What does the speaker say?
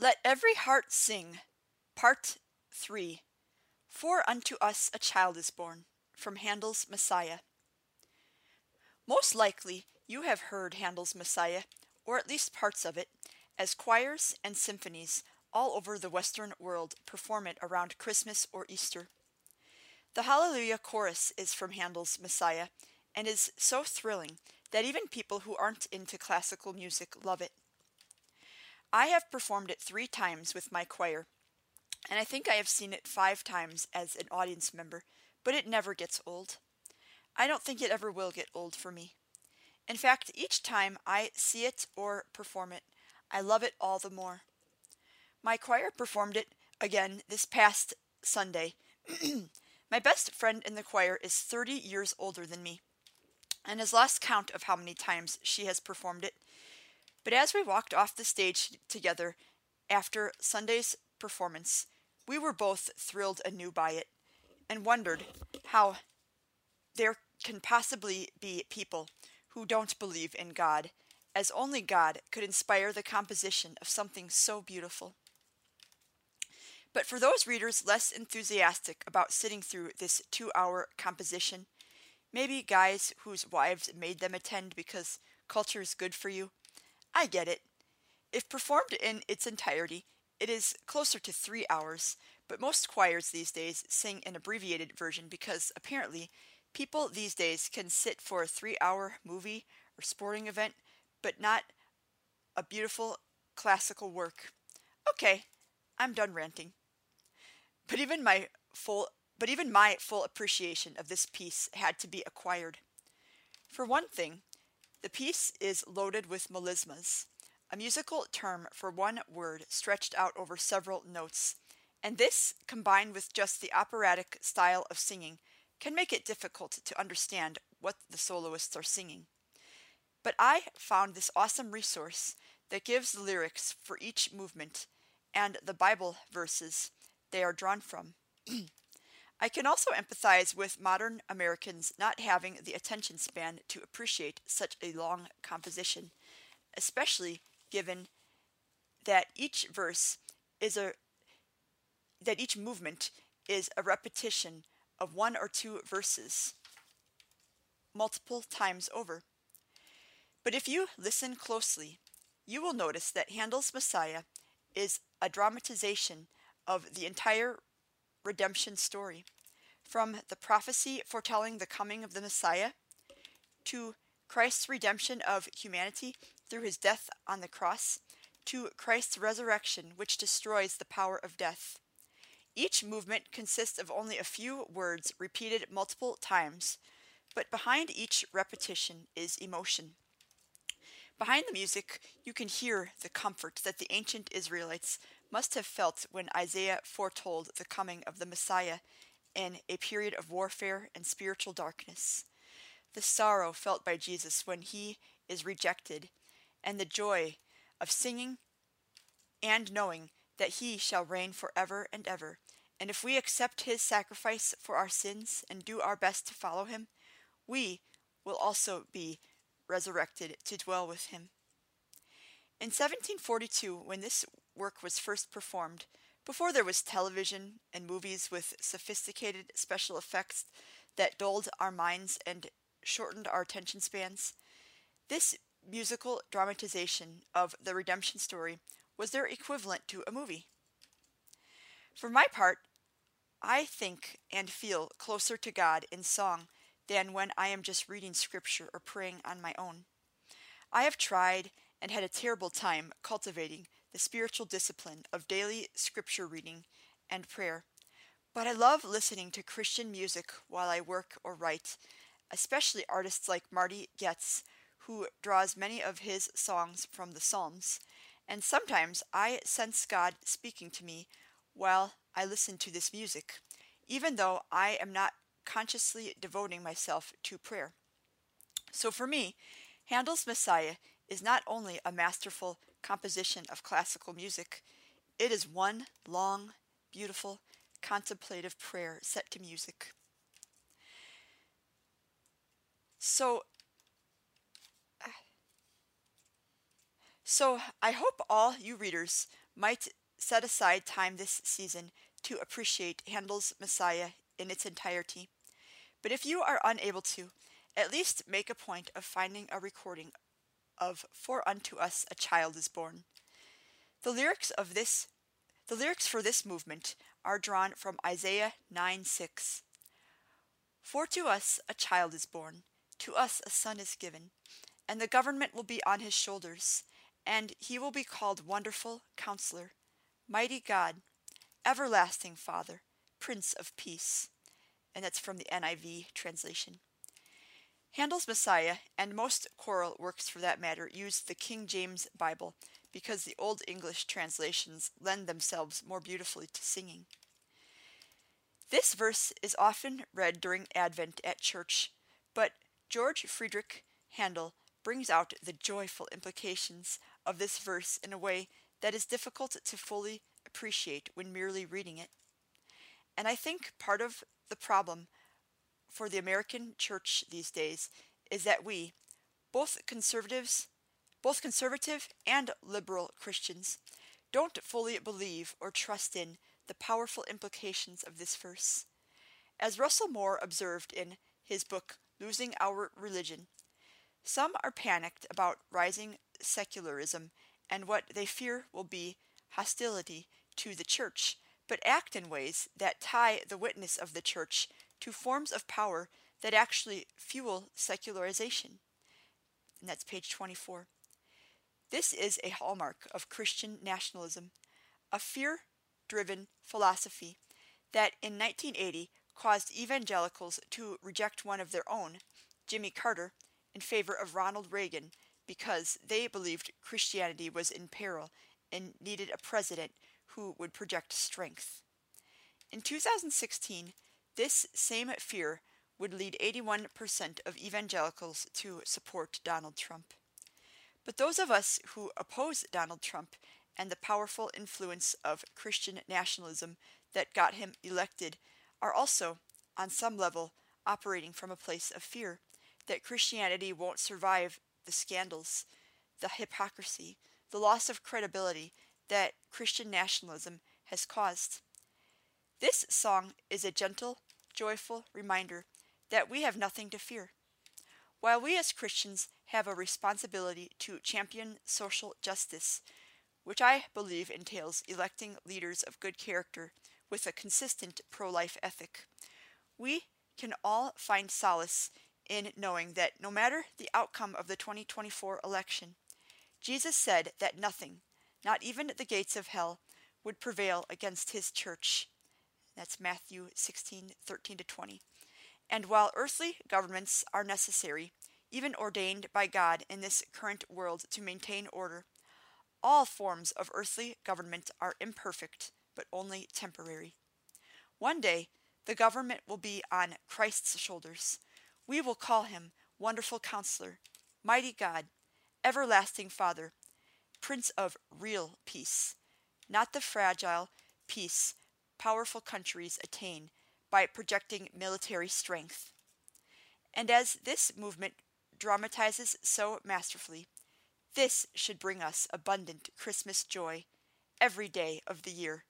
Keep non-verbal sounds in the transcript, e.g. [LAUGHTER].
Let every heart sing. Part 3 For unto us a child is born, from Handel's Messiah. Most likely you have heard Handel's Messiah, or at least parts of it, as choirs and symphonies all over the Western world perform it around Christmas or Easter. The Hallelujah chorus is from Handel's Messiah and is so thrilling that even people who aren't into classical music love it. I have performed it three times with my choir, and I think I have seen it five times as an audience member, but it never gets old. I don't think it ever will get old for me. In fact, each time I see it or perform it, I love it all the more. My choir performed it again this past Sunday. [CLEARS THROAT] my best friend in the choir is 30 years older than me and has lost count of how many times she has performed it but as we walked off the stage together after Sunday's performance, we were both thrilled anew by it and wondered how there can possibly be people who don't believe in God, as only God could inspire the composition of something so beautiful. But for those readers less enthusiastic about sitting through this two hour composition, maybe guys whose wives made them attend because culture is good for you, I get it. If performed in its entirety, it is closer to three hours, but most choirs these days sing an abbreviated version because apparently people these days can sit for a three hour movie or sporting event, but not a beautiful classical work. Okay, I'm done ranting. But even my full but even my full appreciation of this piece had to be acquired. For one thing, the piece is loaded with melismas, a musical term for one word stretched out over several notes, and this, combined with just the operatic style of singing, can make it difficult to understand what the soloists are singing. But I found this awesome resource that gives the lyrics for each movement and the Bible verses they are drawn from. [CLEARS THROAT] I can also empathize with modern Americans not having the attention span to appreciate such a long composition, especially given that each verse is a that each movement is a repetition of one or two verses multiple times over. But if you listen closely, you will notice that Handel's Messiah is a dramatization of the entire redemption story, from the prophecy foretelling the coming of the Messiah to Christ's redemption of humanity through his death on the cross to Christ's resurrection, which destroys the power of death. Each movement consists of only a few words repeated multiple times, but behind each repetition is emotion. Behind the music, you can hear the comfort that the ancient Israelites must have felt when Isaiah foretold the coming of the Messiah in a period of warfare and spiritual darkness. The sorrow felt by Jesus when he is rejected, and the joy of singing and knowing that he shall reign forever and ever. And if we accept his sacrifice for our sins and do our best to follow him, we will also be resurrected to dwell with him. In 1742, when this work was first performed, before there was television and movies with sophisticated special effects that dulled our minds and shortened our attention spans, this musical dramatization of the redemption story was their equivalent to a movie. For my part, I think and feel closer to God in song than when I am just reading scripture or praying on my own. I have tried and had a terrible time cultivating the spiritual discipline of daily scripture reading and prayer. But I love listening to Christian music while I work or write, especially artists like Marty Goetz, who draws many of his songs from the Psalms. And sometimes I sense God speaking to me while I listen to this music, even though I am not consciously devoting myself to prayer. So for me, Handel's Messiah is not only a masterful composition of classical music, it is one long, beautiful, contemplative prayer set to music. So, so I hope all you readers might set aside time this season to appreciate Handel's Messiah in its entirety. But if you are unable to, at least make a point of finding a recording of For Unto Us a Child is Born. The lyrics of this the lyrics for this movement are drawn from Isaiah 9 6. For to us a child is born, to us a son is given, and the government will be on his shoulders, and he will be called Wonderful Counselor, Mighty God, Everlasting Father, Prince of Peace. And that's from the NIV translation. Handel's Messiah, and most choral works for that matter, use the King James Bible because the Old English translations lend themselves more beautifully to singing. This verse is often read during Advent at church, but George Friedrich Handel brings out the joyful implications of this verse in a way that is difficult to fully appreciate when merely reading it. And I think part of the problem for the American church these days is that we, both conservatives, both conservative and liberal Christians, don't fully believe or trust in the powerful implications of this verse. As Russell Moore observed in his book Losing Our Religion, some are panicked about rising secularism and what they fear will be hostility to the church, but act in ways that tie the witness of the church to forms of power that actually fuel secularization. And that's page 24. This is a hallmark of Christian nationalism, a fear driven philosophy that in 1980 caused evangelicals to reject one of their own, Jimmy Carter, in favor of Ronald Reagan because they believed Christianity was in peril and needed a president who would project strength. In 2016, this same fear would lead 81% of evangelicals to support Donald Trump. But those of us who oppose Donald Trump and the powerful influence of Christian nationalism that got him elected are also, on some level, operating from a place of fear that Christianity won't survive the scandals, the hypocrisy, the loss of credibility that Christian nationalism has caused. This song is a gentle, joyful reminder that we have nothing to fear. While we as Christians have a responsibility to champion social justice, which I believe entails electing leaders of good character with a consistent pro life ethic. We can all find solace in knowing that no matter the outcome of the 2024 election, Jesus said that nothing, not even the gates of hell, would prevail against his church. That's Matthew 16 13 to 20. And while earthly governments are necessary, even ordained by God in this current world to maintain order, all forms of earthly government are imperfect, but only temporary. One day, the government will be on Christ's shoulders. We will call him Wonderful Counselor, Mighty God, Everlasting Father, Prince of real peace, not the fragile peace powerful countries attain by projecting military strength. And as this movement dramatizes so masterfully, this should bring us abundant Christmas joy every day of the year.